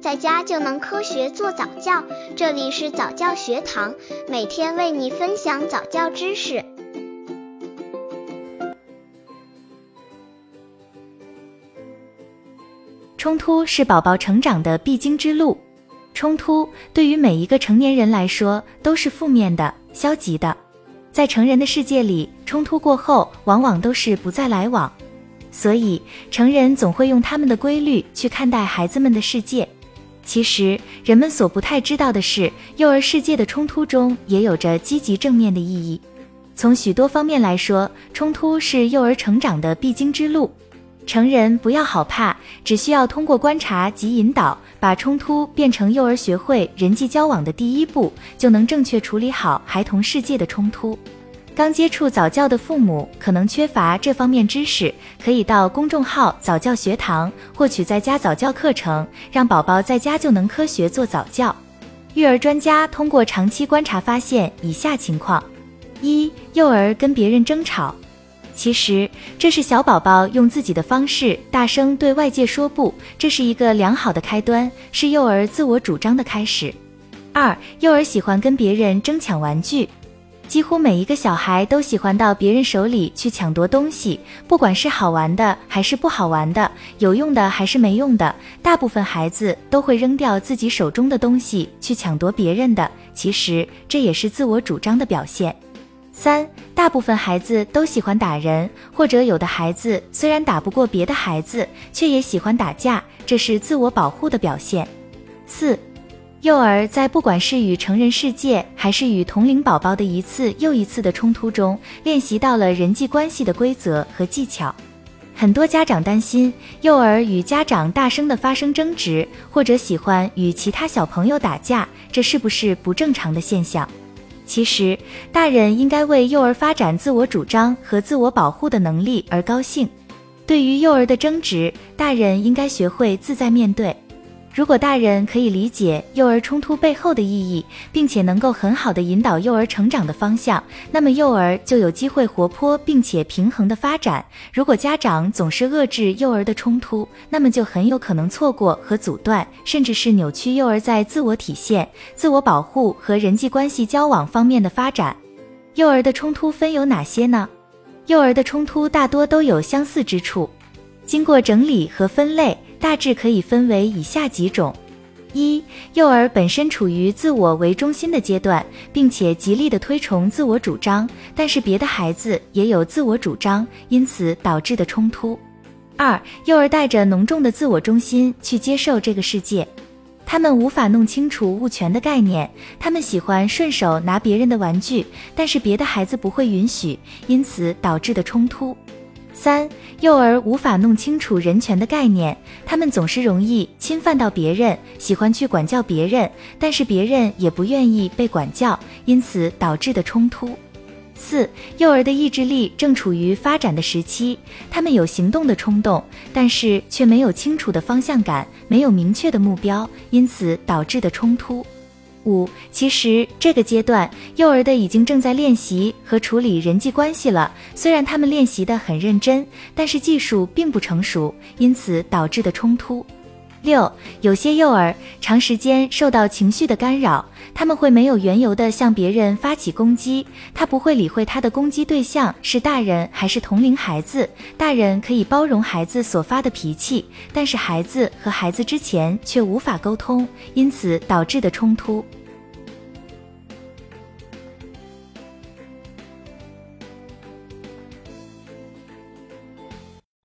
在家就能科学做早教。这里是早教学堂，每天为你分享早教知识。冲突是宝宝成长的必经之路，冲突对于每一个成年人来说都是负面的、消极的。在成人的世界里，冲突过后往往都是不再来往。所以，成人总会用他们的规律去看待孩子们的世界。其实，人们所不太知道的是，幼儿世界的冲突中也有着积极正面的意义。从许多方面来说，冲突是幼儿成长的必经之路。成人不要好怕，只需要通过观察及引导，把冲突变成幼儿学会人际交往的第一步，就能正确处理好孩童世界的冲突。刚接触早教的父母可能缺乏这方面知识，可以到公众号早教学堂获取在家早教课程，让宝宝在家就能科学做早教。育儿专家通过长期观察发现以下情况：一、幼儿跟别人争吵，其实这是小宝宝用自己的方式大声对外界说不，这是一个良好的开端，是幼儿自我主张的开始。二、幼儿喜欢跟别人争抢玩具。几乎每一个小孩都喜欢到别人手里去抢夺东西，不管是好玩的还是不好玩的，有用的还是没用的，大部分孩子都会扔掉自己手中的东西去抢夺别人的。其实这也是自我主张的表现。三，大部分孩子都喜欢打人，或者有的孩子虽然打不过别的孩子，却也喜欢打架，这是自我保护的表现。四。幼儿在不管是与成人世界，还是与同龄宝宝的一次又一次的冲突中，练习到了人际关系的规则和技巧。很多家长担心幼儿与家长大声的发生争执，或者喜欢与其他小朋友打架，这是不是不正常的现象？其实，大人应该为幼儿发展自我主张和自我保护的能力而高兴。对于幼儿的争执，大人应该学会自在面对。如果大人可以理解幼儿冲突背后的意义，并且能够很好的引导幼儿成长的方向，那么幼儿就有机会活泼并且平衡的发展。如果家长总是遏制幼儿的冲突，那么就很有可能错过和阻断，甚至是扭曲幼儿在自我体现、自我保护和人际关系交往方面的发展。幼儿的冲突分有哪些呢？幼儿的冲突大多都有相似之处，经过整理和分类。大致可以分为以下几种：一、幼儿本身处于自我为中心的阶段，并且极力的推崇自我主张，但是别的孩子也有自我主张，因此导致的冲突；二、幼儿带着浓重的自我中心去接受这个世界，他们无法弄清楚物权的概念，他们喜欢顺手拿别人的玩具，但是别的孩子不会允许，因此导致的冲突。三、幼儿无法弄清楚人权的概念，他们总是容易侵犯到别人，喜欢去管教别人，但是别人也不愿意被管教，因此导致的冲突。四、幼儿的意志力正处于发展的时期，他们有行动的冲动，但是却没有清楚的方向感，没有明确的目标，因此导致的冲突。五，其实这个阶段幼儿的已经正在练习和处理人际关系了。虽然他们练习的很认真，但是技术并不成熟，因此导致的冲突。六，有些幼儿长时间受到情绪的干扰，他们会没有缘由地向别人发起攻击，他不会理会他的攻击对象是大人还是同龄孩子。大人可以包容孩子所发的脾气，但是孩子和孩子之前却无法沟通，因此导致的冲突。